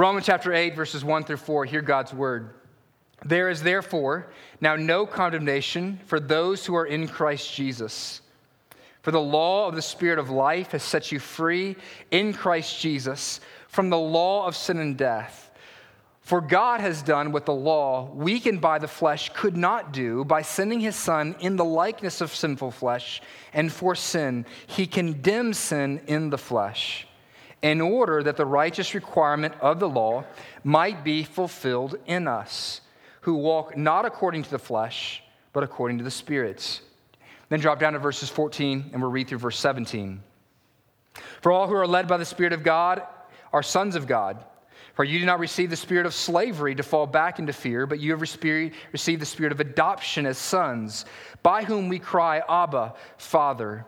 Romans chapter 8, verses 1 through 4, hear God's word. There is therefore now no condemnation for those who are in Christ Jesus. For the law of the Spirit of life has set you free in Christ Jesus from the law of sin and death. For God has done what the law, weakened by the flesh, could not do by sending his Son in the likeness of sinful flesh. And for sin, he condemns sin in the flesh in order that the righteous requirement of the law might be fulfilled in us, who walk not according to the flesh, but according to the spirits. Then drop down to verses 14, and we'll read through verse 17. For all who are led by the Spirit of God are sons of God. For you do not receive the spirit of slavery to fall back into fear, but you have received the spirit of adoption as sons, by whom we cry, Abba, Father.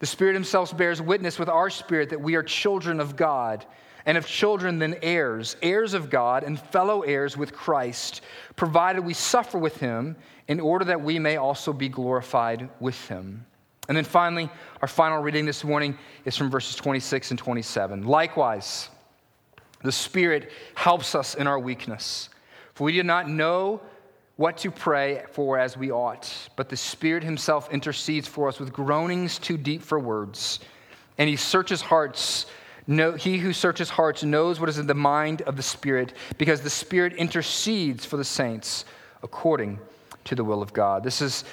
The Spirit Himself bears witness with our spirit that we are children of God, and if children, then heirs, heirs of God, and fellow heirs with Christ, provided we suffer with Him in order that we may also be glorified with Him. And then finally, our final reading this morning is from verses 26 and 27. Likewise, the Spirit helps us in our weakness, for we do not know what to pray for as we ought, but the Spirit Himself intercedes for us with groanings too deep for words. And He searches hearts. No, he who searches hearts knows what is in the mind of the Spirit, because the Spirit intercedes for the saints according to the will of God. This is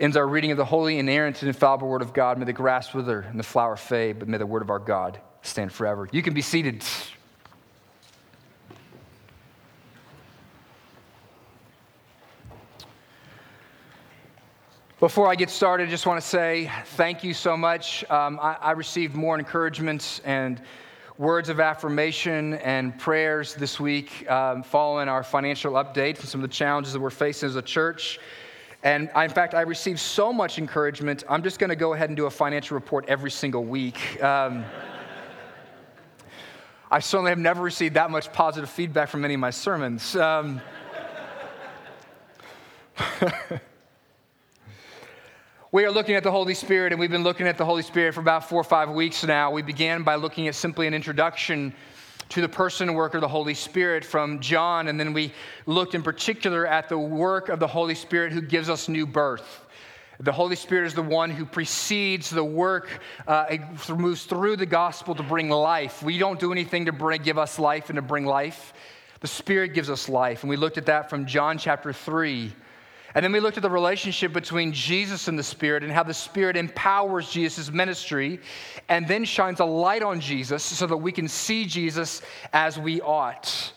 ends our reading of the holy, inerrant, and infallible Word of God. May the grass wither and the flower fade, but may the Word of our God stand forever. You can be seated. Before I get started, I just want to say thank you so much. Um, I, I, received more encouragements and words of affirmation and prayers this week um, following our financial update and some of the challenges that we're facing as a church. And I, in fact, I received so much encouragement, I'm just going to go ahead and do a financial report every single week. Um, I certainly have never received that much positive feedback from any of my sermons. We are looking at the Holy Spirit, and we've been looking at the Holy Spirit for about four or five weeks now. We began by looking at simply an introduction to the person and work of the Holy Spirit from John, and then we looked in particular at the work of the Holy Spirit who gives us new birth. The Holy Spirit is the one who precedes the work, uh, moves through the gospel to bring life. We don't do anything to bring, give us life and to bring life. The Spirit gives us life. And we looked at that from John chapter 3 and then we looked at the relationship between Jesus and the Spirit and how the Spirit empowers Jesus' ministry and then shines a light on Jesus so that we can see Jesus as we ought.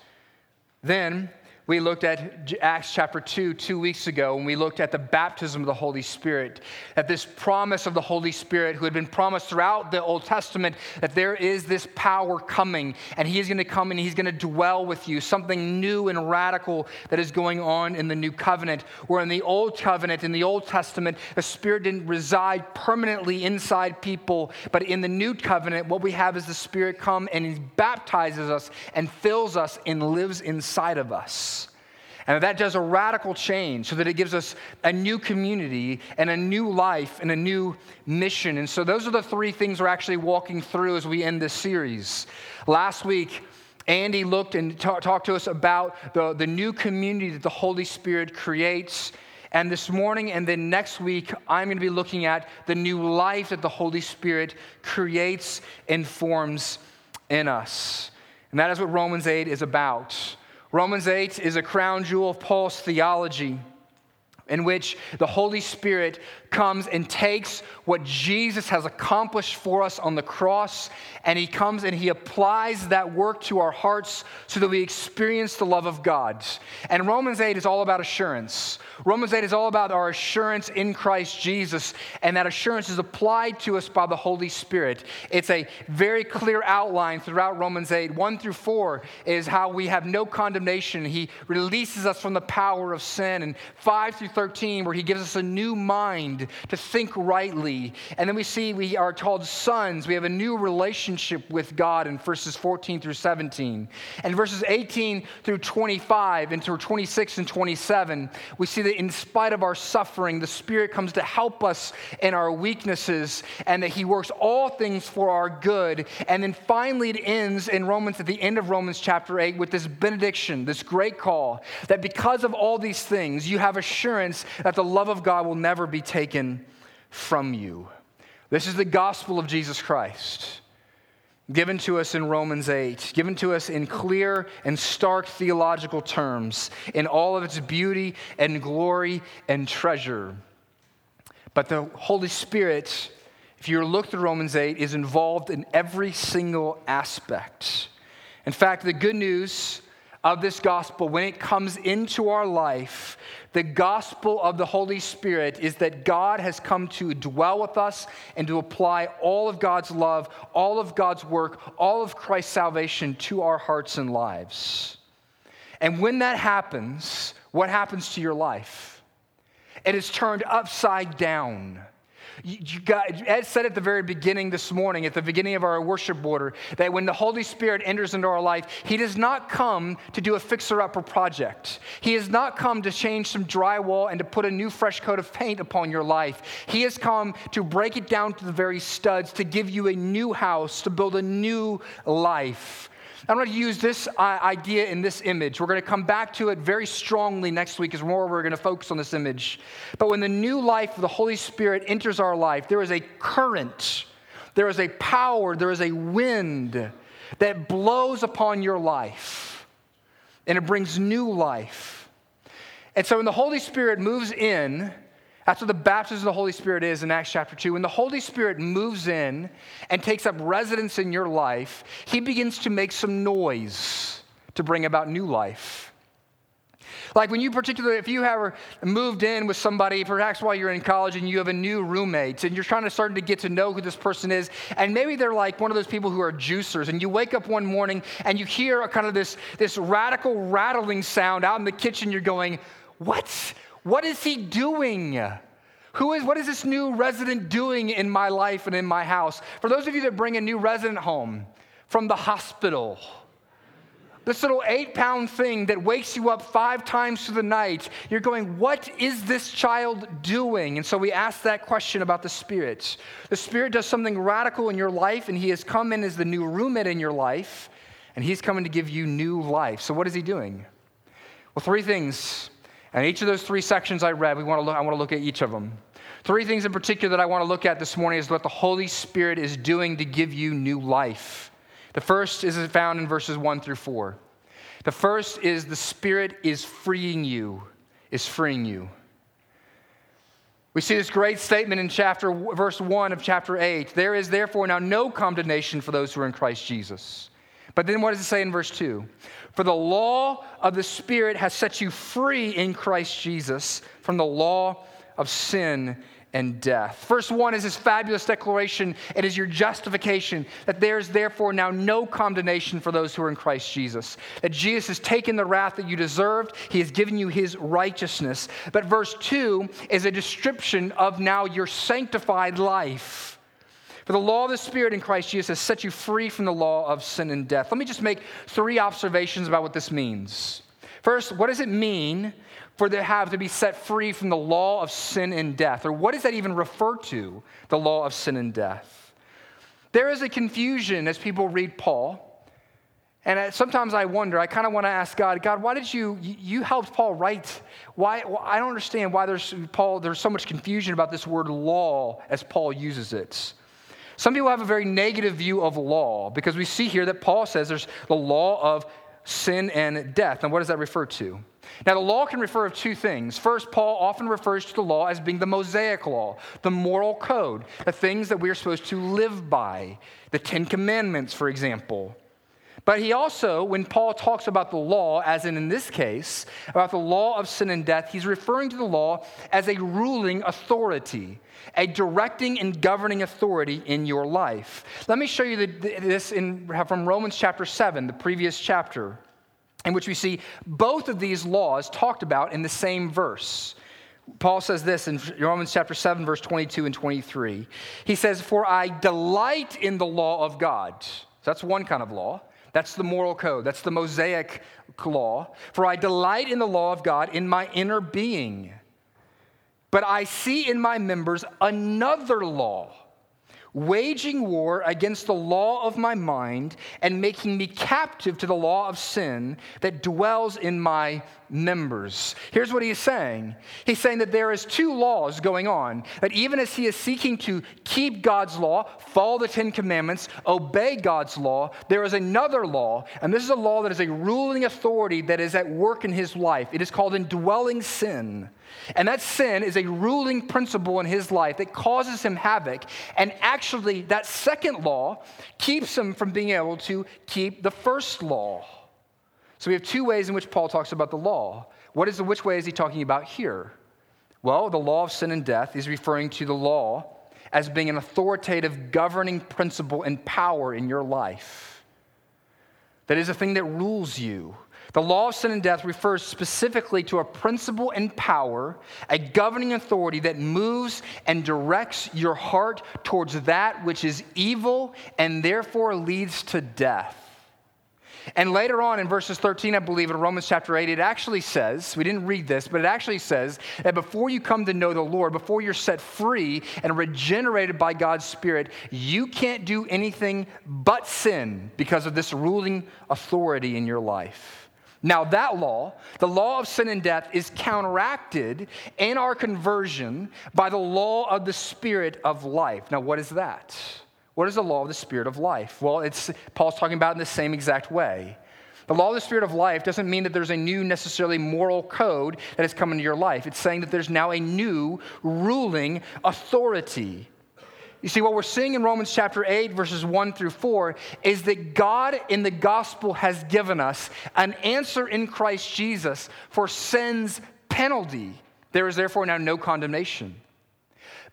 Then we looked at Acts chapter 2 two weeks ago when we looked at the baptism of the Holy Spirit. At this promise of the Holy Spirit, who had been promised throughout the Old Testament, that there is this power coming, and He is going to come and He's going to dwell with you. Something new and radical that is going on in the new covenant. Where in the Old Covenant, in the Old Testament, the Spirit didn't reside permanently inside people, but in the new covenant, what we have is the Spirit come and He baptizes us and fills us and lives inside of us. And that does a radical change so that it gives us a new community and a new life and a new mission. And so, those are the three things we're actually walking through as we end this series. Last week, Andy looked and ta- talked to us about the, the new community that the Holy Spirit creates. And this morning and then next week, I'm going to be looking at the new life that the Holy Spirit creates and forms in us. And that is what Romans 8 is about. Romans 8 is a crown jewel of Paul's theology in which the Holy Spirit comes and takes what Jesus has accomplished for us on the cross, and he comes and he applies that work to our hearts so that we experience the love of God. And Romans 8 is all about assurance. Romans 8 is all about our assurance in Christ Jesus, and that assurance is applied to us by the Holy Spirit. It's a very clear outline throughout Romans 8. 1 through 4 is how we have no condemnation. He releases us from the power of sin. And 5 through 13, where he gives us a new mind to think rightly. And then we see we are called sons. We have a new relationship with God in verses 14 through 17. And verses 18 through 25 and through 26 and 27, we see that in spite of our suffering, the Spirit comes to help us in our weaknesses and that he works all things for our good. And then finally, it ends in Romans, at the end of Romans chapter 8, with this benediction, this great call that because of all these things, you have assurance that the love of God will never be taken from you. This is the gospel of Jesus Christ, given to us in Romans 8, given to us in clear and stark theological terms, in all of its beauty and glory and treasure. But the Holy Spirit, if you look through Romans 8, is involved in every single aspect. In fact, the good news of this gospel, when it comes into our life, the gospel of the Holy Spirit is that God has come to dwell with us and to apply all of God's love, all of God's work, all of Christ's salvation to our hearts and lives. And when that happens, what happens to your life? It is turned upside down. Got, Ed said at the very beginning this morning, at the beginning of our worship order, that when the Holy Spirit enters into our life, He does not come to do a fixer upper project. He has not come to change some drywall and to put a new fresh coat of paint upon your life. He has come to break it down to the very studs, to give you a new house, to build a new life. I'm going to use this uh, idea in this image. We're going to come back to it very strongly next week, as more we're going to focus on this image. But when the new life of the Holy Spirit enters our life, there is a current, there is a power, there is a wind that blows upon your life, and it brings new life. And so when the Holy Spirit moves in, that's what the baptism of the Holy Spirit is in Acts chapter 2. When the Holy Spirit moves in and takes up residence in your life, he begins to make some noise to bring about new life. Like when you particularly, if you have moved in with somebody, perhaps while you're in college and you have a new roommate and you're trying to start to get to know who this person is, and maybe they're like one of those people who are juicers, and you wake up one morning and you hear a kind of this, this radical rattling sound out in the kitchen, you're going, What? What is he doing? Who is, what is this new resident doing in my life and in my house? For those of you that bring a new resident home from the hospital, this little eight pound thing that wakes you up five times through the night, you're going, What is this child doing? And so we ask that question about the Spirit. The Spirit does something radical in your life, and He has come in as the new roommate in your life, and He's coming to give you new life. So, what is He doing? Well, three things and each of those three sections I read, we want to look, I want to look at each of them. Three things in particular that I want to look at this morning is what the Holy Spirit is doing to give you new life. The first is found in verses 1 through 4. The first is the Spirit is freeing you, is freeing you. We see this great statement in chapter verse 1 of chapter 8. There is therefore now no condemnation for those who are in Christ Jesus. But then what does it say in verse 2? For the law of the Spirit has set you free in Christ Jesus from the law of sin and death. Verse 1 is this fabulous declaration. It is your justification that there is therefore now no condemnation for those who are in Christ Jesus. That Jesus has taken the wrath that you deserved, He has given you His righteousness. But verse 2 is a description of now your sanctified life. For the law of the Spirit in Christ Jesus has set you free from the law of sin and death. Let me just make three observations about what this means. First, what does it mean for to have to be set free from the law of sin and death? Or what does that even refer to, the law of sin and death? There is a confusion as people read Paul. And sometimes I wonder, I kind of want to ask God, God, why did you, you helped Paul write? Why, I don't understand why there's, Paul, there's so much confusion about this word law as Paul uses it. Some people have a very negative view of law because we see here that Paul says there's the law of sin and death. And what does that refer to? Now, the law can refer to two things. First, Paul often refers to the law as being the Mosaic law, the moral code, the things that we are supposed to live by, the Ten Commandments, for example. But he also, when Paul talks about the law, as in in this case, about the law of sin and death, he's referring to the law as a ruling authority, a directing and governing authority in your life. Let me show you the, this in, from Romans chapter 7, the previous chapter, in which we see both of these laws talked about in the same verse. Paul says this in Romans chapter 7, verse 22 and 23. He says, For I delight in the law of God. So that's one kind of law. That's the moral code. That's the Mosaic law. For I delight in the law of God in my inner being. But I see in my members another law waging war against the law of my mind and making me captive to the law of sin that dwells in my members. Here's what he is saying. He's saying that there is two laws going on, that even as he is seeking to keep God's law, follow the 10 commandments, obey God's law, there is another law, and this is a law that is a ruling authority that is at work in his life. It is called indwelling sin. And that sin is a ruling principle in his life that causes him havoc. And actually, that second law keeps him from being able to keep the first law. So we have two ways in which Paul talks about the law. What is the, which way is he talking about here? Well, the law of sin and death is referring to the law as being an authoritative governing principle and power in your life. That is a thing that rules you. The law of sin and death refers specifically to a principle and power, a governing authority that moves and directs your heart towards that which is evil and therefore leads to death. And later on in verses 13, I believe, in Romans chapter 8, it actually says, we didn't read this, but it actually says that before you come to know the Lord, before you're set free and regenerated by God's Spirit, you can't do anything but sin because of this ruling authority in your life. Now, that law, the law of sin and death, is counteracted in our conversion by the law of the Spirit of life. Now, what is that? What is the law of the Spirit of life? Well, it's, Paul's talking about in the same exact way. The law of the Spirit of life doesn't mean that there's a new, necessarily moral code that has come into your life. It's saying that there's now a new ruling authority. You see, what we're seeing in Romans chapter 8, verses 1 through 4, is that God in the gospel has given us an answer in Christ Jesus for sin's penalty. There is therefore now no condemnation.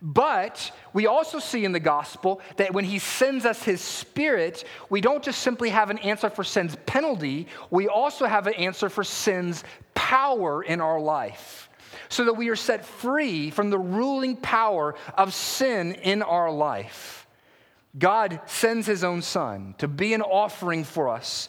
But we also see in the gospel that when he sends us his spirit, we don't just simply have an answer for sin's penalty, we also have an answer for sin's power in our life so that we are set free from the ruling power of sin in our life. God sends his own son to be an offering for us,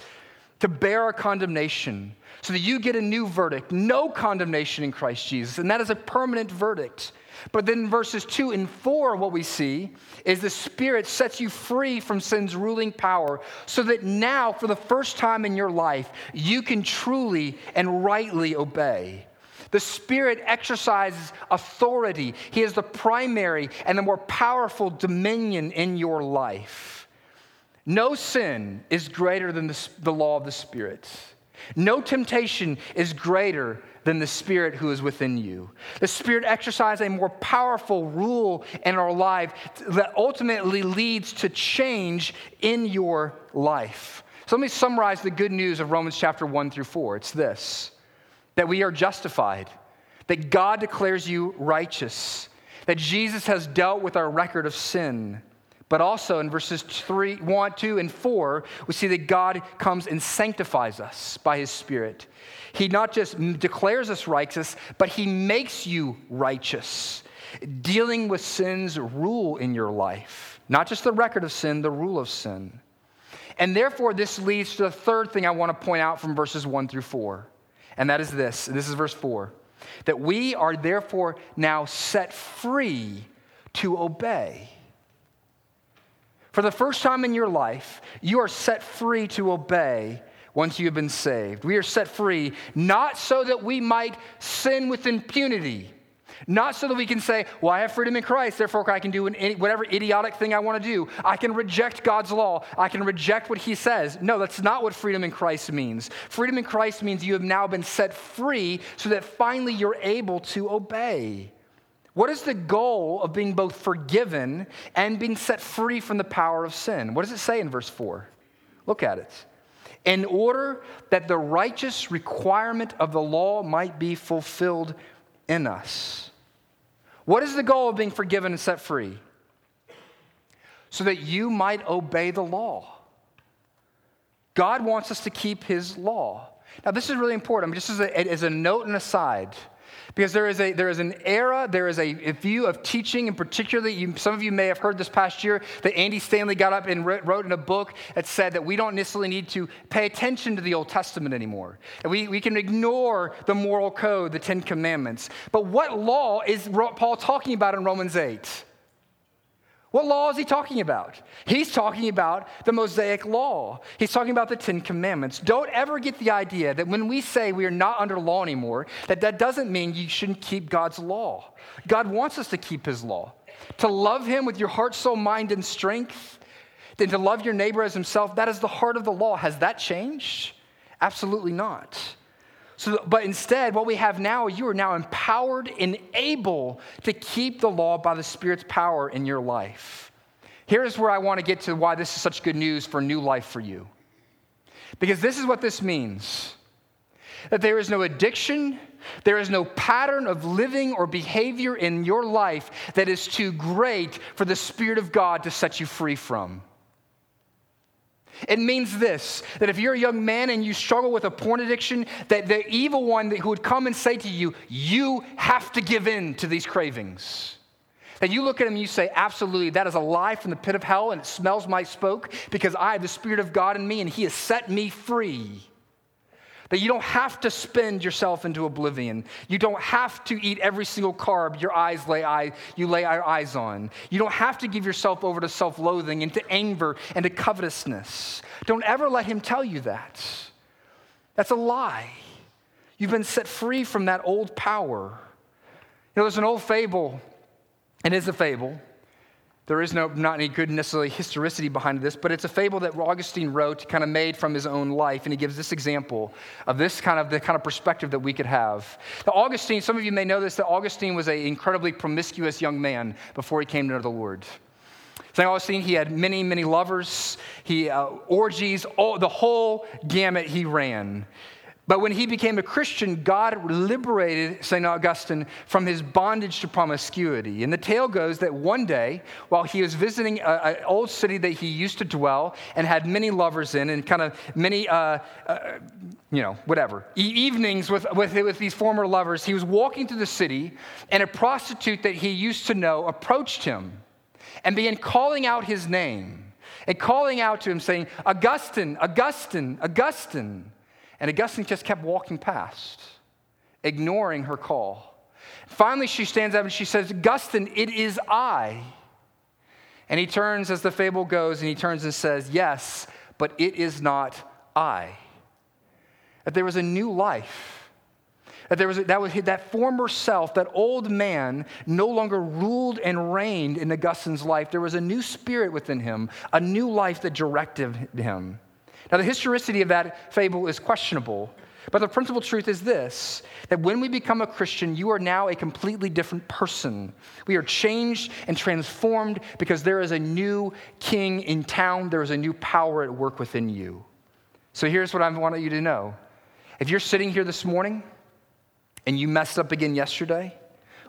to bear our condemnation, so that you get a new verdict no condemnation in Christ Jesus. And that is a permanent verdict. But then verses 2 and 4, what we see is the Spirit sets you free from sin's ruling power so that now, for the first time in your life, you can truly and rightly obey. The Spirit exercises authority. He is the primary and the more powerful dominion in your life. No sin is greater than the, the law of the Spirit. No temptation is greater than the Spirit who is within you. The Spirit exercises a more powerful rule in our life that ultimately leads to change in your life. So let me summarize the good news of Romans chapter 1 through 4. It's this that we are justified, that God declares you righteous, that Jesus has dealt with our record of sin. But also in verses 3, 1, 2, and 4, we see that God comes and sanctifies us by his Spirit. He not just declares us righteous, but he makes you righteous, dealing with sin's rule in your life. Not just the record of sin, the rule of sin. And therefore, this leads to the third thing I want to point out from verses 1 through 4 and that is this this is verse 4 that we are therefore now set free to obey. For the first time in your life, you are set free to obey once you have been saved. We are set free not so that we might sin with impunity not so that we can say, well, I have freedom in Christ, therefore I can do an, whatever idiotic thing I want to do. I can reject God's law. I can reject what He says. No, that's not what freedom in Christ means. Freedom in Christ means you have now been set free so that finally you're able to obey. What is the goal of being both forgiven and being set free from the power of sin? What does it say in verse 4? Look at it. In order that the righteous requirement of the law might be fulfilled in us what is the goal of being forgiven and set free? So that you might obey the law. God wants us to keep his law. Now, this is really important. I mean, just as a, as a note and aside, Because there is, a, there is an era, there is a, view of teaching, and particularly, you, some of you may have heard this past year that Andy Stanley got up and wrote in a book that said that we don't necessarily need to pay attention to the Old Testament anymore. That we, we can ignore the moral code, the Ten Commandments. But what law is Paul talking about in Romans 8? What law is he talking about? He's talking about the Mosaic law. He's talking about the Ten Commandments. Don't ever get the idea that when we say we are not under law anymore, that that doesn't mean you shouldn't keep God's law. God wants us to keep his law. To love him with your heart, soul, mind, and strength, then to love your neighbor as himself, that is the heart of the law. Has that changed? Absolutely not. So, but instead, what we have now, you are now empowered and able to keep the law by the Spirit's power in your life. Here's where I want to get to why this is such good news for new life for you. Because this is what this means that there is no addiction, there is no pattern of living or behavior in your life that is too great for the Spirit of God to set you free from. It means this that if you're a young man and you struggle with a porn addiction, that the evil one who would come and say to you, You have to give in to these cravings. That you look at him and you say, Absolutely, that is a lie from the pit of hell and it smells my smoke because I have the Spirit of God in me and He has set me free. That you don't have to spend yourself into oblivion. You don't have to eat every single carb your eyes lay eye, you lay eyes on. You don't have to give yourself over to self-loathing and to anger and to covetousness. Don't ever let him tell you that. That's a lie. You've been set free from that old power. You know, there's an old fable, and it's a fable there is no, not any good necessarily historicity behind this, but it's a fable that Augustine wrote, kind of made from his own life, and he gives this example of this kind of the kind of perspective that we could have. Now, Augustine, some of you may know this, that Augustine was an incredibly promiscuous young man before he came to know the Lord. St. Augustine, he had many, many lovers, he uh, orgies, all, the whole gamut he ran. But when he became a Christian, God liberated St. Augustine from his bondage to promiscuity. And the tale goes that one day, while he was visiting an old city that he used to dwell and had many lovers in, and kind of many, uh, uh, you know, whatever, e- evenings with, with, with these former lovers, he was walking through the city, and a prostitute that he used to know approached him and began calling out his name and calling out to him, saying, Augustine, Augustine, Augustine. And Augustine just kept walking past, ignoring her call. Finally, she stands up and she says, Augustine, it is I. And he turns, as the fable goes, and he turns and says, Yes, but it is not I. That there was a new life. That there was that, was, that former self, that old man, no longer ruled and reigned in Augustine's life. There was a new spirit within him, a new life that directed him. Now, the historicity of that fable is questionable, but the principal truth is this that when we become a Christian, you are now a completely different person. We are changed and transformed because there is a new king in town, there is a new power at work within you. So here's what I want you to know if you're sitting here this morning and you messed up again yesterday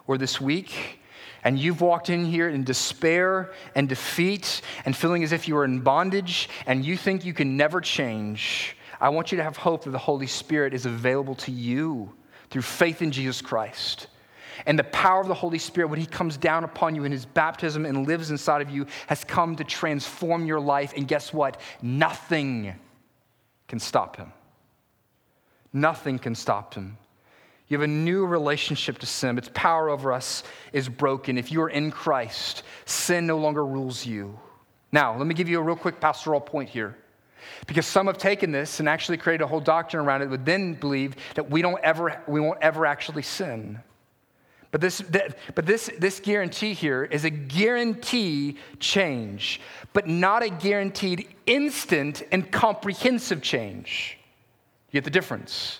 or this week, and you've walked in here in despair and defeat and feeling as if you are in bondage and you think you can never change, I want you to have hope that the Holy Spirit is available to you through faith in Jesus Christ. And the power of the Holy Spirit, when He comes down upon you in His baptism and lives inside of you, has come to transform your life. And guess what? Nothing can stop Him. Nothing can stop Him. You have a new relationship to sin. Its power over us is broken. If you are in Christ, sin no longer rules you. Now, let me give you a real quick pastoral point here. Because some have taken this and actually created a whole doctrine around it, but then believe that we, don't ever, we won't ever actually sin. But, this, but this, this guarantee here is a guarantee change, but not a guaranteed instant and comprehensive change. You get the difference?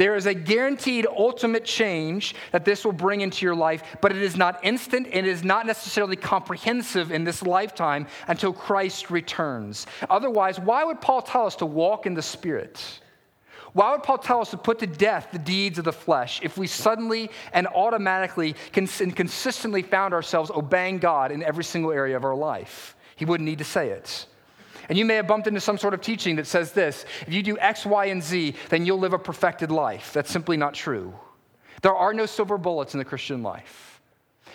There is a guaranteed ultimate change that this will bring into your life, but it is not instant and it is not necessarily comprehensive in this lifetime until Christ returns. Otherwise, why would Paul tell us to walk in the Spirit? Why would Paul tell us to put to death the deeds of the flesh if we suddenly and automatically and consistently found ourselves obeying God in every single area of our life? He wouldn't need to say it. And you may have bumped into some sort of teaching that says this if you do X, Y, and Z, then you'll live a perfected life. That's simply not true. There are no silver bullets in the Christian life.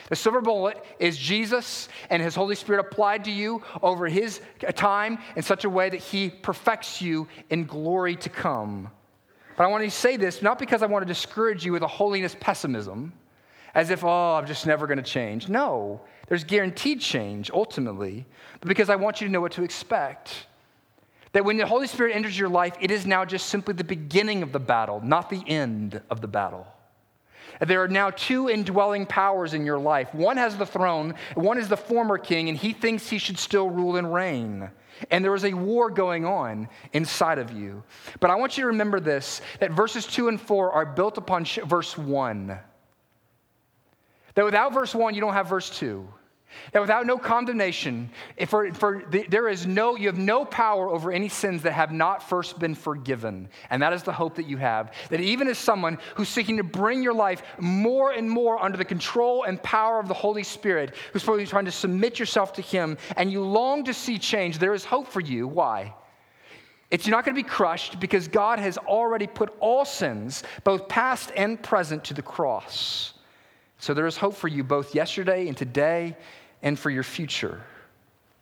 The silver bullet is Jesus and his Holy Spirit applied to you over his time in such a way that he perfects you in glory to come. But I want to say this not because I want to discourage you with a holiness pessimism, as if, oh, I'm just never going to change. No, there's guaranteed change ultimately, but because I want you to know what to expect. That when the Holy Spirit enters your life, it is now just simply the beginning of the battle, not the end of the battle. There are now two indwelling powers in your life. One has the throne, one is the former king, and he thinks he should still rule and reign. And there is a war going on inside of you. But I want you to remember this that verses 2 and 4 are built upon verse 1. That without verse 1, you don't have verse 2. That without no condemnation, if for, for the, there is no, you have no power over any sins that have not first been forgiven. And that is the hope that you have. That even as someone who's seeking to bring your life more and more under the control and power of the Holy Spirit, who's probably trying to submit yourself to Him, and you long to see change, there is hope for you. Why? It's you're not going to be crushed because God has already put all sins, both past and present, to the cross. So there is hope for you both yesterday and today and for your future.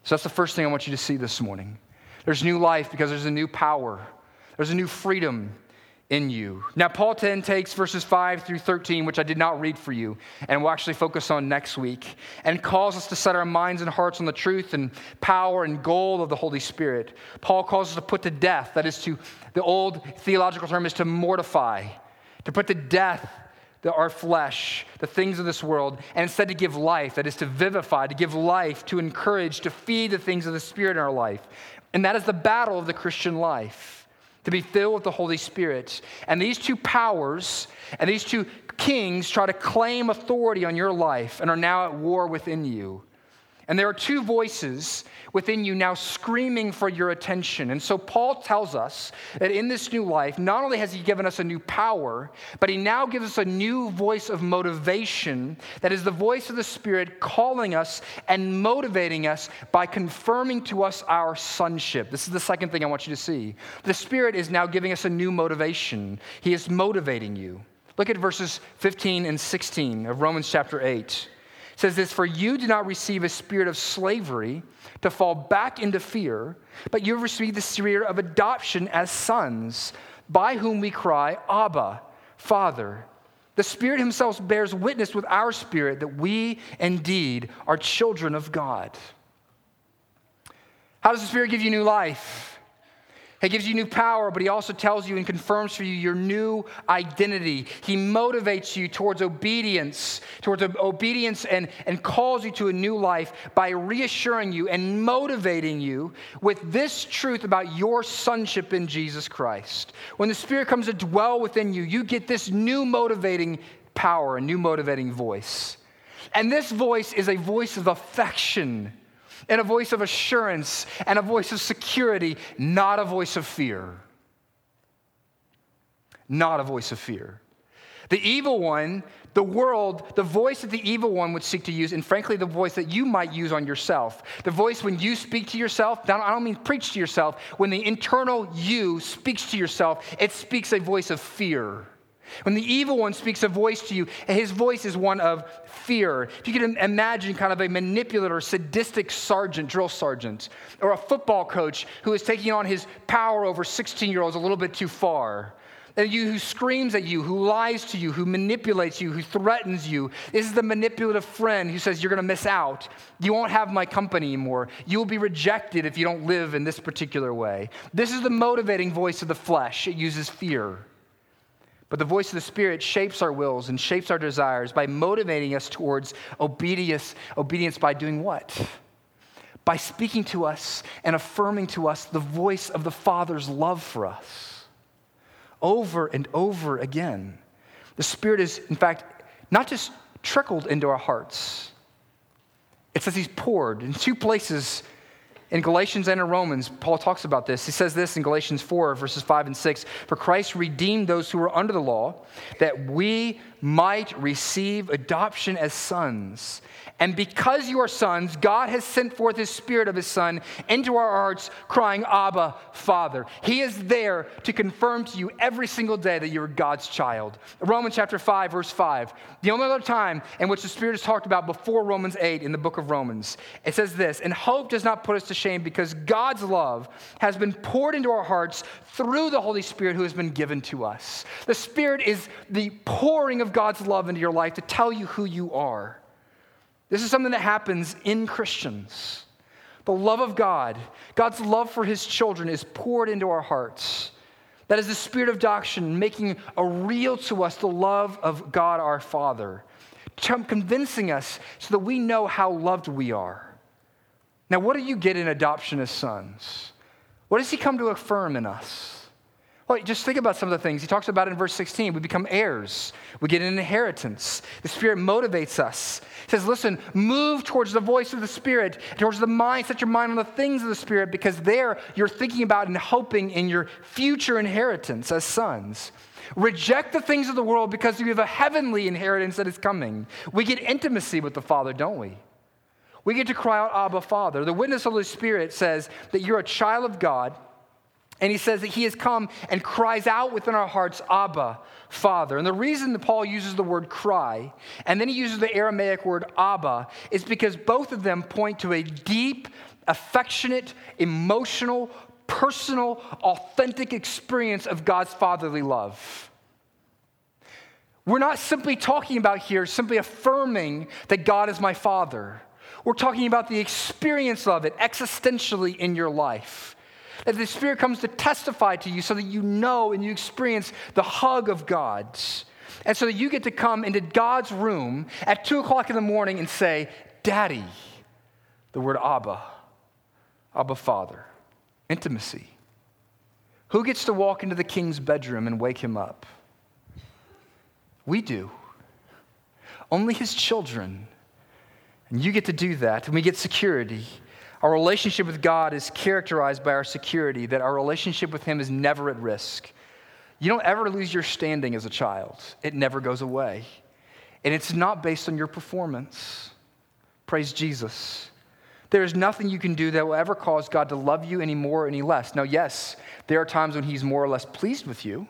So that's the first thing I want you to see this morning. There's new life because there's a new power, there's a new freedom in you. Now, Paul 10 takes verses 5 through 13, which I did not read for you, and we'll actually focus on next week, and calls us to set our minds and hearts on the truth and power and goal of the Holy Spirit. Paul calls us to put to death, that is to, the old theological term is to mortify, to put to death the, our flesh, the things of this world, and instead to give life, that is to vivify, to give life, to encourage, to feed the things of the Spirit in our life. And that is the battle of the Christian life, to be filled with the Holy Spirit. And these two powers and these two kings try to claim authority on your life and are now at war within you. And there are two voices within you now screaming for your attention. And so Paul tells us that in this new life, not only has he given us a new power, but he now gives us a new voice of motivation that is the voice of the Spirit calling us and motivating us by confirming to us our sonship. This is the second thing I want you to see. The Spirit is now giving us a new motivation, he is motivating you. Look at verses 15 and 16 of Romans chapter 8 says this For you did not receive a spirit of slavery to fall back into fear, but you have received the spirit of adoption as sons, by whom we cry, Abba, Father. The Spirit Himself bears witness with our spirit that we indeed are children of God. How does the Spirit give you new life? He gives you new power, but he also tells you and confirms for you your new identity. He motivates you towards obedience, towards obedience and, and calls you to a new life by reassuring you and motivating you with this truth about your sonship in Jesus Christ. When the Spirit comes to dwell within you, you get this new motivating power, a new motivating voice. And this voice is a voice of affection and a voice of assurance and a voice of security, not a voice of fear. Not a voice of fear. The evil one, the world, the voice that the evil one would seek to use, and frankly, the voice that you might use on yourself. The voice when you speak to yourself, I don't mean preach to yourself, when the internal you speaks to yourself, it speaks a voice of fear. When the evil one speaks a voice to you, his voice is one of fear. If you can imagine kind of a manipulator, sadistic sergeant, drill sergeant, or a football coach who is taking on his power over 16 year olds a little bit too far. And you who screams at you, who lies to you, who manipulates you, who threatens you. This is the manipulative friend who says, You're going to miss out. You won't have my company anymore. You will be rejected if you don't live in this particular way. This is the motivating voice of the flesh. It uses fear. But the voice of the Spirit shapes our wills and shapes our desires by motivating us towards obedience, obedience by doing what? By speaking to us and affirming to us the voice of the Father's love for us over and over again. The Spirit is, in fact, not just trickled into our hearts, it says He's poured in two places in Galatians and in Romans, Paul talks about this. He says this in Galatians 4, verses 5 and 6 For Christ redeemed those who were under the law, that we might receive adoption as sons. And because you are sons, God has sent forth his spirit of his son into our hearts, crying, Abba, Father. He is there to confirm to you every single day that you're God's child. Romans chapter 5, verse 5. The only other time in which the spirit is talked about before Romans 8 in the book of Romans. It says this, and hope does not put us to shame because God's love has been poured into our hearts through the Holy Spirit who has been given to us. The Spirit is the pouring of God's love into your life to tell you who you are. This is something that happens in Christians. The love of God, God's love for his children is poured into our hearts. That is the spirit of adoption, making a real to us the love of God our Father, convincing us so that we know how loved we are. Now, what do you get in adoption as sons? What does he come to affirm in us? Well, just think about some of the things. He talks about in verse 16. We become heirs, we get an inheritance. The Spirit motivates us. He says, Listen, move towards the voice of the Spirit, towards the mind, set your mind on the things of the Spirit, because there you're thinking about and hoping in your future inheritance as sons. Reject the things of the world because you have a heavenly inheritance that is coming. We get intimacy with the Father, don't we? We get to cry out, Abba, Father. The witness of the Spirit says that you're a child of God and he says that he has come and cries out within our hearts, Abba, Father. And the reason that Paul uses the word cry, and then he uses the Aramaic word Abba, is because both of them point to a deep, affectionate, emotional, personal, authentic experience of God's fatherly love. We're not simply talking about here, simply affirming that God is my father. We're talking about the experience of it existentially in your life. That the Spirit comes to testify to you so that you know and you experience the hug of God's. And so that you get to come into God's room at two o'clock in the morning and say, Daddy, the word Abba, Abba Father, intimacy. Who gets to walk into the king's bedroom and wake him up? We do. Only his children. And you get to do that, and we get security. Our relationship with God is characterized by our security, that our relationship with Him is never at risk. You don't ever lose your standing as a child, it never goes away. And it's not based on your performance. Praise Jesus. There is nothing you can do that will ever cause God to love you any more or any less. Now, yes, there are times when He's more or less pleased with you,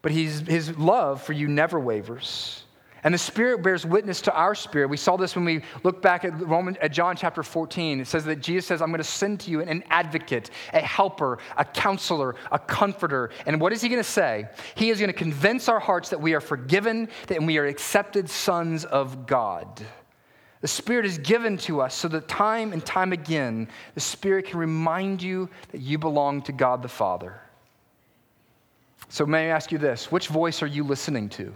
but His love for you never wavers. And the Spirit bears witness to our spirit. We saw this when we look back at, Roman, at John chapter 14. It says that Jesus says, I'm going to send to you an advocate, a helper, a counselor, a comforter. And what is he going to say? He is going to convince our hearts that we are forgiven, that we are accepted sons of God. The Spirit is given to us so that time and time again, the Spirit can remind you that you belong to God the Father. So, may I ask you this which voice are you listening to?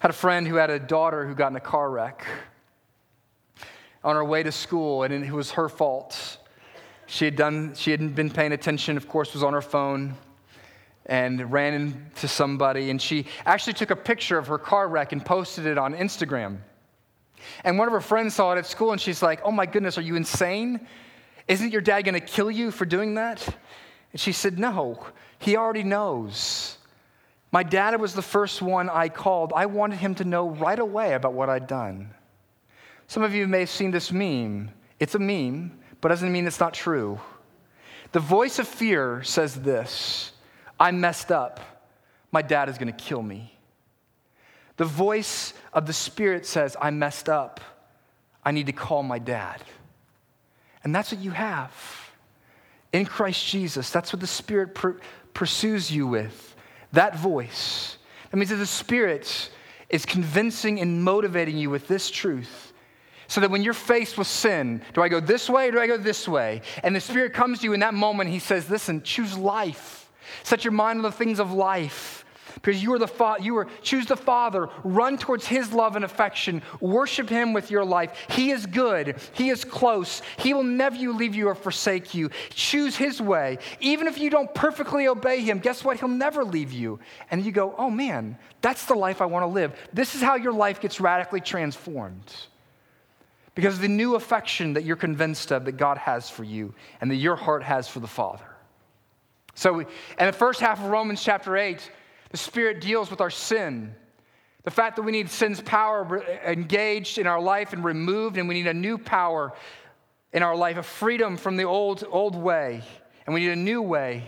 Had a friend who had a daughter who got in a car wreck on her way to school, and it was her fault. She had done, she hadn't been paying attention, of course, was on her phone and ran into somebody. And she actually took a picture of her car wreck and posted it on Instagram. And one of her friends saw it at school, and she's like, Oh my goodness, are you insane? Isn't your dad gonna kill you for doing that? And she said, No, he already knows. My dad was the first one I called. I wanted him to know right away about what I'd done. Some of you may have seen this meme. It's a meme, but doesn't mean it's not true. The voice of fear says this I messed up. My dad is going to kill me. The voice of the Spirit says, I messed up. I need to call my dad. And that's what you have in Christ Jesus. That's what the Spirit pr- pursues you with that voice. That means that the Spirit is convincing and motivating you with this truth. So that when you're faced with sin, do I go this way or do I go this way? And the Spirit comes to you in that moment, He says, Listen, choose life. Set your mind on the things of life because you are the fa- you are choose the Father, run towards His love and affection, worship Him with your life. He is good, He is close, He will never leave you or forsake you. Choose His way, even if you don't perfectly obey Him. Guess what? He'll never leave you. And you go, oh man, that's the life I want to live. This is how your life gets radically transformed. Because the new affection that you're convinced of that God has for you and that your heart has for the Father. So, in the first half of Romans chapter 8, the Spirit deals with our sin. The fact that we need sin's power engaged in our life and removed, and we need a new power in our life, a freedom from the old, old way, and we need a new way.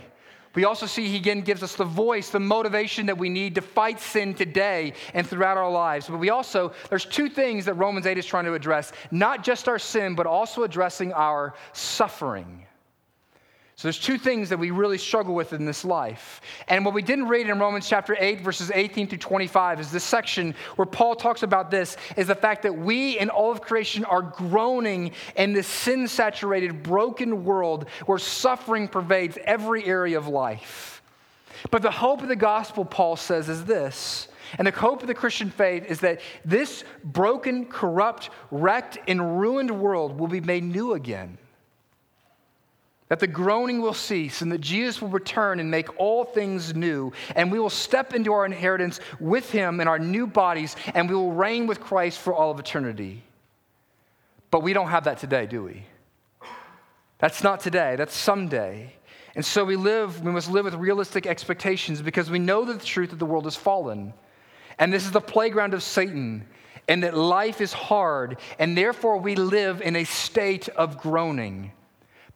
We also see he again gives us the voice, the motivation that we need to fight sin today and throughout our lives. But we also, there's two things that Romans 8 is trying to address not just our sin, but also addressing our suffering. So there's two things that we really struggle with in this life. And what we didn't read in Romans chapter 8, verses 18 through 25 is this section where Paul talks about this is the fact that we and all of creation are groaning in this sin saturated, broken world where suffering pervades every area of life. But the hope of the gospel, Paul says, is this. And the hope of the Christian faith is that this broken, corrupt, wrecked, and ruined world will be made new again that the groaning will cease and that Jesus will return and make all things new, and we will step into our inheritance with him in our new bodies, and we will reign with Christ for all of eternity. But we don't have that today, do we? That's not today, that's someday. And so we live, we must live with realistic expectations because we know that the truth of the world is fallen. And this is the playground of Satan, and that life is hard, and therefore we live in a state of groaning.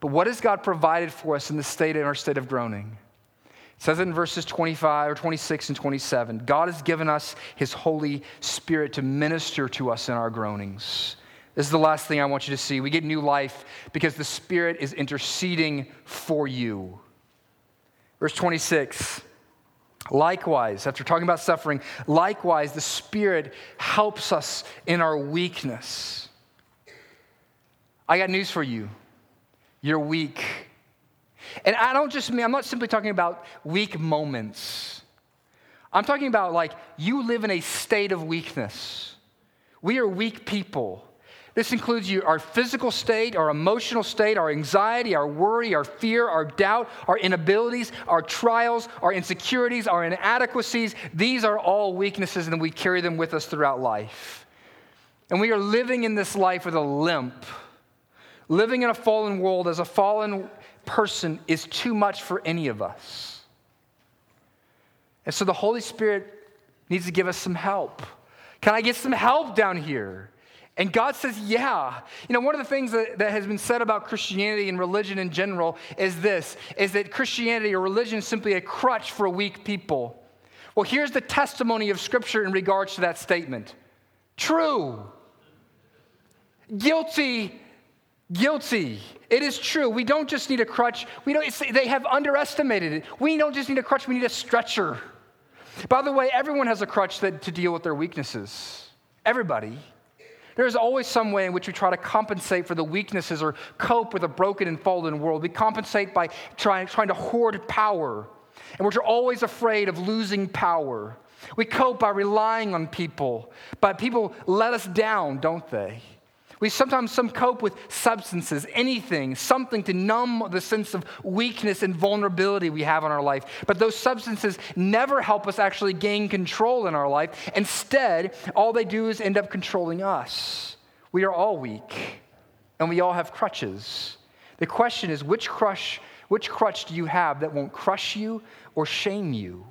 But what has God provided for us in the state in our state of groaning? It says it in verses 25 or 26 and 27. God has given us his Holy Spirit to minister to us in our groanings. This is the last thing I want you to see. We get new life because the Spirit is interceding for you. Verse 26. Likewise, after talking about suffering, likewise, the Spirit helps us in our weakness. I got news for you. You're weak. And I don't just mean, I'm not simply talking about weak moments. I'm talking about like you live in a state of weakness. We are weak people. This includes you, our physical state, our emotional state, our anxiety, our worry, our fear, our doubt, our inabilities, our trials, our insecurities, our inadequacies. These are all weaknesses, and we carry them with us throughout life. And we are living in this life with a limp Living in a fallen world as a fallen person is too much for any of us. And so the Holy Spirit needs to give us some help. Can I get some help down here? And God says, Yeah. You know, one of the things that, that has been said about Christianity and religion in general is this is that Christianity or religion is simply a crutch for weak people. Well, here's the testimony of Scripture in regards to that statement. True. Guilty Guilty. It is true. We don't just need a crutch. We don't, they have underestimated it. We don't just need a crutch, we need a stretcher. By the way, everyone has a crutch that, to deal with their weaknesses. Everybody. There's always some way in which we try to compensate for the weaknesses or cope with a broken and fallen world. We compensate by trying, trying to hoard power, and we're always afraid of losing power. We cope by relying on people, but people let us down, don't they? We sometimes some cope with substances, anything, something to numb the sense of weakness and vulnerability we have in our life. But those substances never help us actually gain control in our life. Instead, all they do is end up controlling us. We are all weak, and we all have crutches. The question is which crush, which crutch do you have that won't crush you or shame you?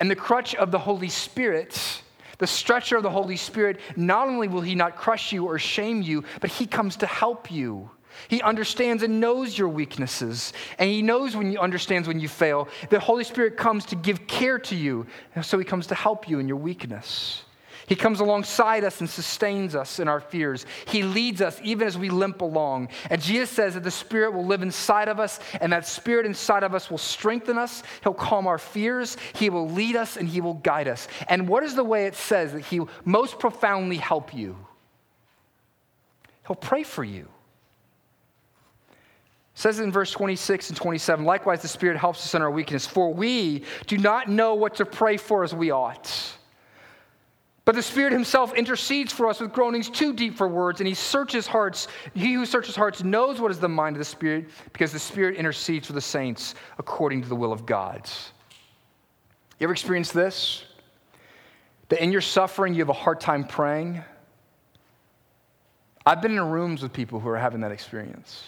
And the crutch of the Holy Spirit the stretcher of the Holy Spirit, not only will He not crush you or shame you, but He comes to help you. He understands and knows your weaknesses, and He knows when you understands when you fail. The Holy Spirit comes to give care to you, so He comes to help you in your weakness. He comes alongside us and sustains us in our fears. He leads us even as we limp along. And Jesus says that the Spirit will live inside of us, and that Spirit inside of us will strengthen us. He'll calm our fears. He will lead us, and He will guide us. And what is the way it says that He will most profoundly help you? He'll pray for you. It says in verse 26 and 27 likewise the spirit helps us in our weakness for we do not know what to pray for as we ought but the Spirit Himself intercedes for us with groanings too deep for words, and He searches hearts. He who searches hearts knows what is the mind of the Spirit, because the Spirit intercedes for the saints according to the will of God. You ever experienced this? That in your suffering you have a hard time praying? I've been in rooms with people who are having that experience.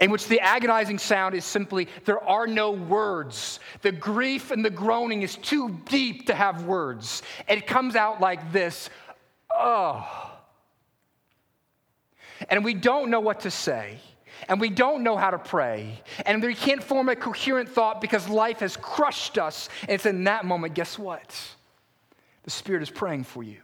In which the agonizing sound is simply there are no words. The grief and the groaning is too deep to have words. It comes out like this oh. And we don't know what to say. And we don't know how to pray. And we can't form a coherent thought because life has crushed us. And it's in that moment, guess what? The Spirit is praying for you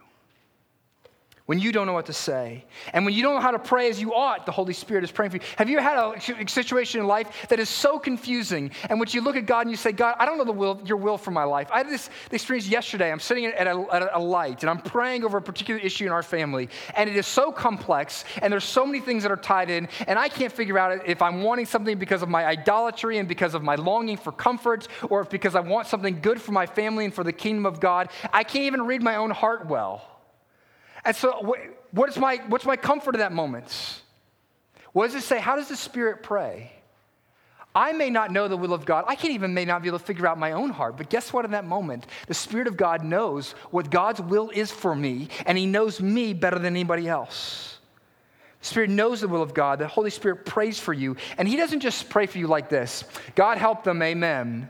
when you don't know what to say. And when you don't know how to pray as you ought, the Holy Spirit is praying for you. Have you had a situation in life that is so confusing and which you look at God and you say, God, I don't know the will, your will for my life. I had this experience yesterday. I'm sitting at a, at a light and I'm praying over a particular issue in our family. And it is so complex and there's so many things that are tied in. And I can't figure out if I'm wanting something because of my idolatry and because of my longing for comfort or if because I want something good for my family and for the kingdom of God. I can't even read my own heart well. And so, what is my, what's my comfort in that moment? What does it say? How does the Spirit pray? I may not know the will of God. I can't even may not be able to figure out my own heart. But guess what? In that moment, the Spirit of God knows what God's will is for me, and He knows me better than anybody else. The Spirit knows the will of God. The Holy Spirit prays for you, and He doesn't just pray for you like this God help them, amen.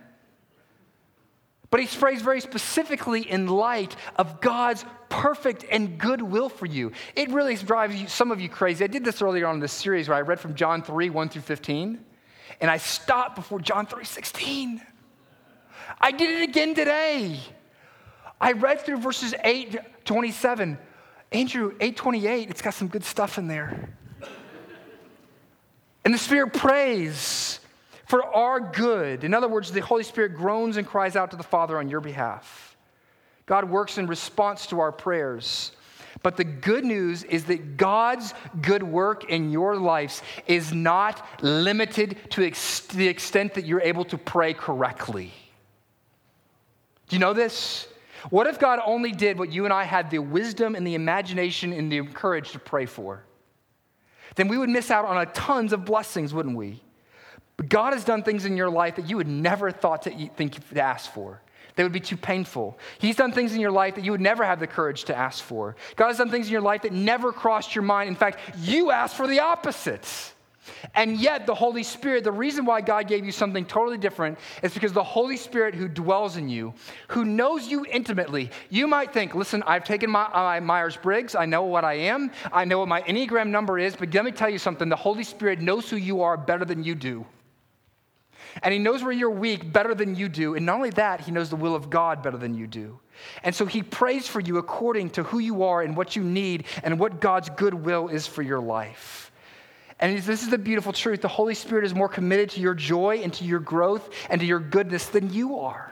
But he prays very specifically in light of God's perfect and good will for you. It really drives you, some of you crazy. I did this earlier on in this series where I read from John 3, 1 through 15, and I stopped before John 3, 16. I did it again today. I read through verses 8, 27. Andrew, 828, it's got some good stuff in there. And the Spirit prays for our good. In other words, the Holy Spirit groans and cries out to the Father on your behalf. God works in response to our prayers. But the good news is that God's good work in your lives is not limited to ex- the extent that you're able to pray correctly. Do you know this? What if God only did what you and I had the wisdom and the imagination and the courage to pray for? Then we would miss out on a tons of blessings, wouldn't we? But God has done things in your life that you would never thought to think to ask for. They would be too painful. He's done things in your life that you would never have the courage to ask for. God has done things in your life that never crossed your mind. In fact, you asked for the opposites. And yet, the Holy Spirit, the reason why God gave you something totally different is because the Holy Spirit who dwells in you, who knows you intimately, you might think, listen, I've taken my, uh, my Myers Briggs, I know what I am, I know what my Enneagram number is, but let me tell you something the Holy Spirit knows who you are better than you do. And he knows where you're weak better than you do. And not only that, he knows the will of God better than you do. And so he prays for you according to who you are and what you need and what God's good will is for your life. And this is the beautiful truth the Holy Spirit is more committed to your joy and to your growth and to your goodness than you are.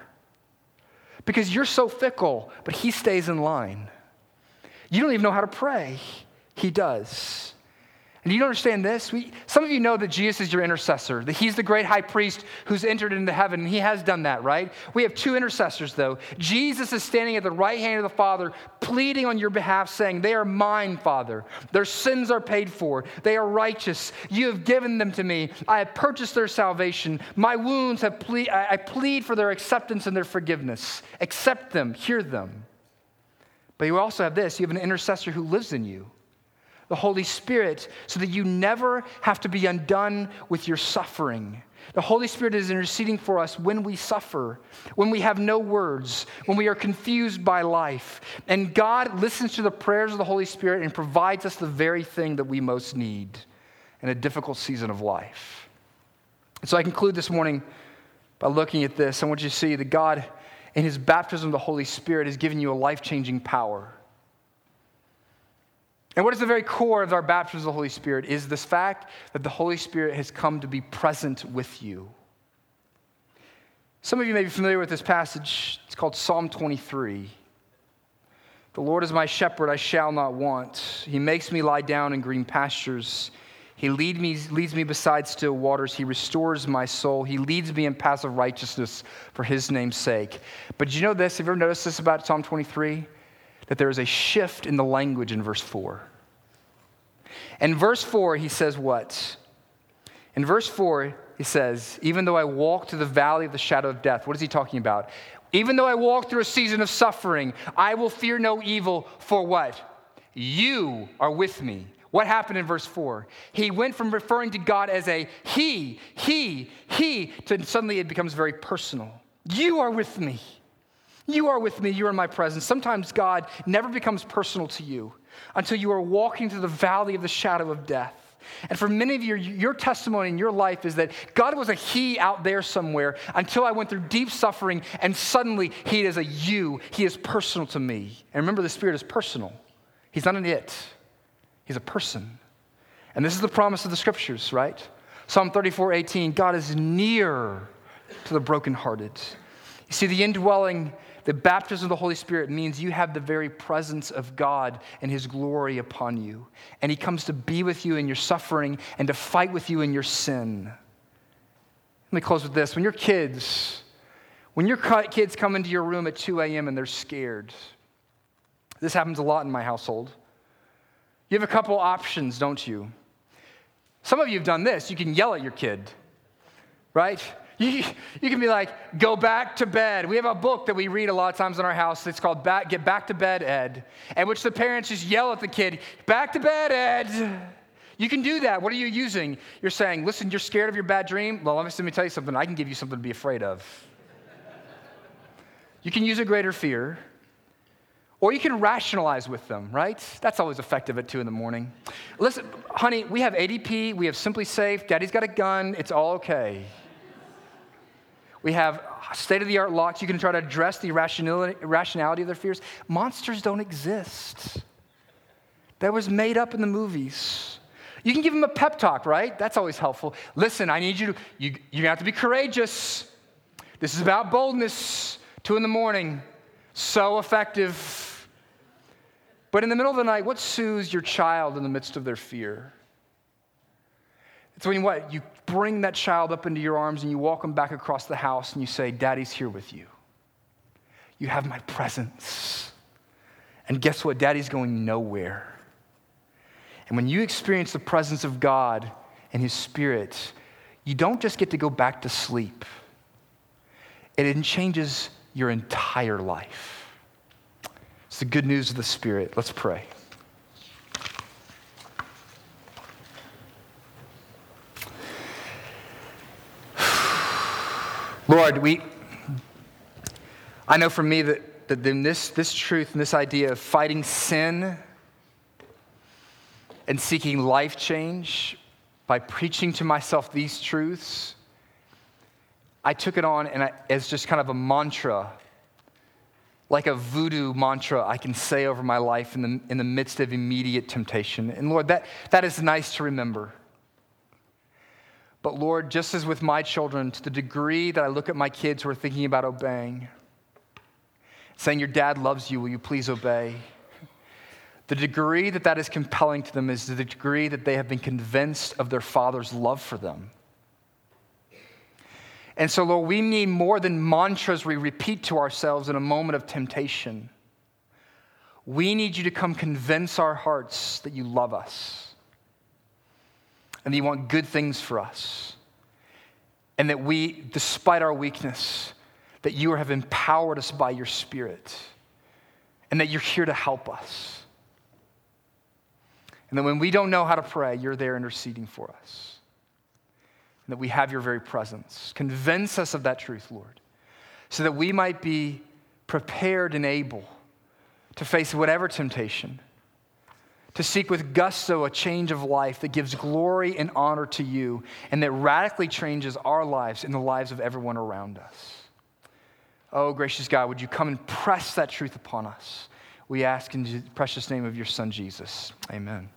Because you're so fickle, but he stays in line. You don't even know how to pray, he does. And you understand this? We, some of you know that Jesus is your intercessor, that he's the great high priest who's entered into heaven, and he has done that, right? We have two intercessors, though. Jesus is standing at the right hand of the Father, pleading on your behalf, saying, They are mine, Father. Their sins are paid for. They are righteous. You have given them to me. I have purchased their salvation. My wounds have I plead for their acceptance and their forgiveness. Accept them, hear them. But you also have this you have an intercessor who lives in you the Holy Spirit so that you never have to be undone with your suffering. The Holy Spirit is interceding for us when we suffer, when we have no words, when we are confused by life. And God listens to the prayers of the Holy Spirit and provides us the very thing that we most need in a difficult season of life. So I conclude this morning by looking at this. I want you to see that God, in his baptism of the Holy Spirit, has given you a life changing power. And what is the very core of our baptism of the Holy Spirit is this fact that the Holy Spirit has come to be present with you. Some of you may be familiar with this passage. It's called Psalm 23. The Lord is my shepherd, I shall not want. He makes me lie down in green pastures. He lead me, leads me beside still waters. He restores my soul. He leads me in paths of righteousness for his name's sake. But you know this? Have you ever noticed this about Psalm 23? That there is a shift in the language in verse 4. In verse 4, he says what? In verse 4, he says, Even though I walk through the valley of the shadow of death, what is he talking about? Even though I walk through a season of suffering, I will fear no evil, for what? You are with me. What happened in verse 4? He went from referring to God as a he, he, he, to suddenly it becomes very personal. You are with me. You are with me. You are in my presence. Sometimes God never becomes personal to you until you are walking through the valley of the shadow of death. And for many of you, your testimony in your life is that God was a He out there somewhere until I went through deep suffering, and suddenly He is a you. He is personal to me. And remember, the Spirit is personal, He's not an it. He's a person. And this is the promise of the scriptures, right? Psalm 34 18, God is near to the brokenhearted. You see, the indwelling, the baptism of the Holy Spirit means you have the very presence of God and His glory upon you. And He comes to be with you in your suffering and to fight with you in your sin. Let me close with this. When your kids, when your kids come into your room at 2 a.m. and they're scared, this happens a lot in my household. You have a couple options, don't you? Some of you have done this. You can yell at your kid, right? You, you can be like, go back to bed. We have a book that we read a lot of times in our house. It's called back, Get Back to Bed, Ed, in which the parents just yell at the kid, Back to bed, Ed. You can do that. What are you using? You're saying, listen, you're scared of your bad dream? Well, let me, let me tell you something. I can give you something to be afraid of. you can use a greater fear. Or you can rationalize with them, right? That's always effective at two in the morning. Listen, honey, we have ADT, we have SimpliSafe, daddy's got a gun, it's all okay. We have state of the art locks. You can try to address the rationality of their fears. Monsters don't exist. That was made up in the movies. You can give them a pep talk, right? That's always helpful. Listen, I need you to, you, you're gonna have to be courageous. This is about boldness. Two in the morning. So effective. But in the middle of the night, what soothes your child in the midst of their fear? It's when what? You bring that child up into your arms and you walk them back across the house and you say, Daddy's here with you. You have my presence. And guess what? Daddy's going nowhere. And when you experience the presence of God and His Spirit, you don't just get to go back to sleep, it changes your entire life. It's the good news of the Spirit. Let's pray. Lord, we, I know for me that, that then this, this truth and this idea of fighting sin and seeking life change by preaching to myself these truths, I took it on and I, as just kind of a mantra like a voodoo mantra I can say over my life in the, in the midst of immediate temptation. And Lord, that, that is nice to remember. But Lord, just as with my children, to the degree that I look at my kids who are thinking about obeying, saying, Your dad loves you, will you please obey? The degree that that is compelling to them is the degree that they have been convinced of their father's love for them. And so, Lord, we need more than mantras we repeat to ourselves in a moment of temptation. We need you to come convince our hearts that you love us and that you want good things for us. And that we, despite our weakness, that you have empowered us by your Spirit and that you're here to help us. And that when we don't know how to pray, you're there interceding for us And that we have your very presence. Convince us of that truth, Lord, so that we might be prepared and able to face whatever temptation, to seek with gusto a change of life that gives glory and honor to you and that radically changes our lives and the lives of everyone around us. Oh, gracious God, would you come and press that truth upon us? We ask in the precious name of your Son, Jesus. Amen.